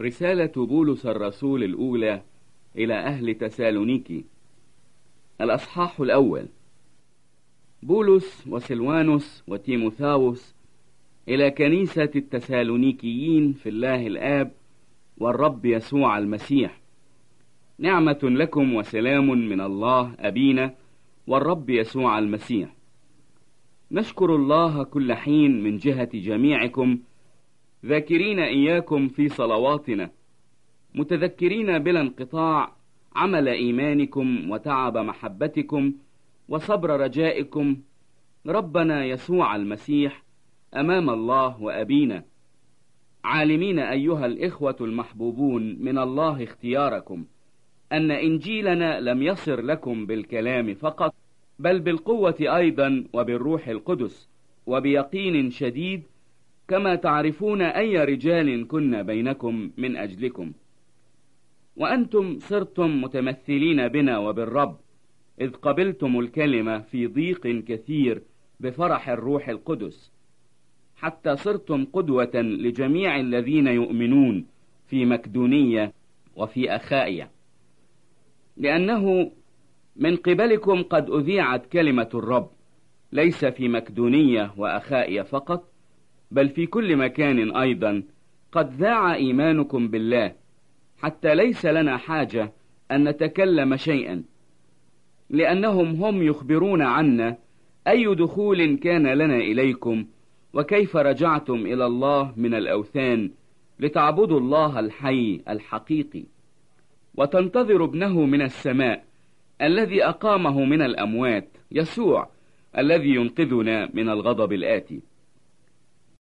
رسالة بولس الرسول الأولى إلى أهل تسالونيكي الأصحاح الأول. بولس وسلوانوس وتيموثاوس إلى كنيسة التسالونيكيين في الله الآب والرب يسوع المسيح. نعمة لكم وسلام من الله أبينا والرب يسوع المسيح. نشكر الله كل حين من جهة جميعكم ذاكرين إياكم في صلواتنا. متذكرين بلا انقطاع عمل إيمانكم وتعب محبتكم وصبر رجائكم. ربنا يسوع المسيح أمام الله وأبينا. عالمين أيها الإخوة المحبوبون من الله اختياركم. أن إنجيلنا لم يصر لكم بالكلام فقط بل بالقوة أيضا وبالروح القدس وبيقين شديد كما تعرفون أي رجال كنا بينكم من أجلكم. وأنتم صرتم متمثلين بنا وبالرب إذ قبلتم الكلمة في ضيق كثير بفرح الروح القدس. حتى صرتم قدوة لجميع الذين يؤمنون في مكدونية وفي أخائية. لأنه من قبلكم قد أذيعت كلمة الرب ليس في مكدونية وأخائية فقط بل في كل مكان أيضا قد ذاع إيمانكم بالله حتى ليس لنا حاجة أن نتكلم شيئا لأنهم هم يخبرون عنا أي دخول كان لنا إليكم وكيف رجعتم إلى الله من الأوثان لتعبدوا الله الحي الحقيقي. وتنتظر ابنه من السماء الذي أقامه من الأموات يسوع الذي ينقذنا من الغضب الآتي.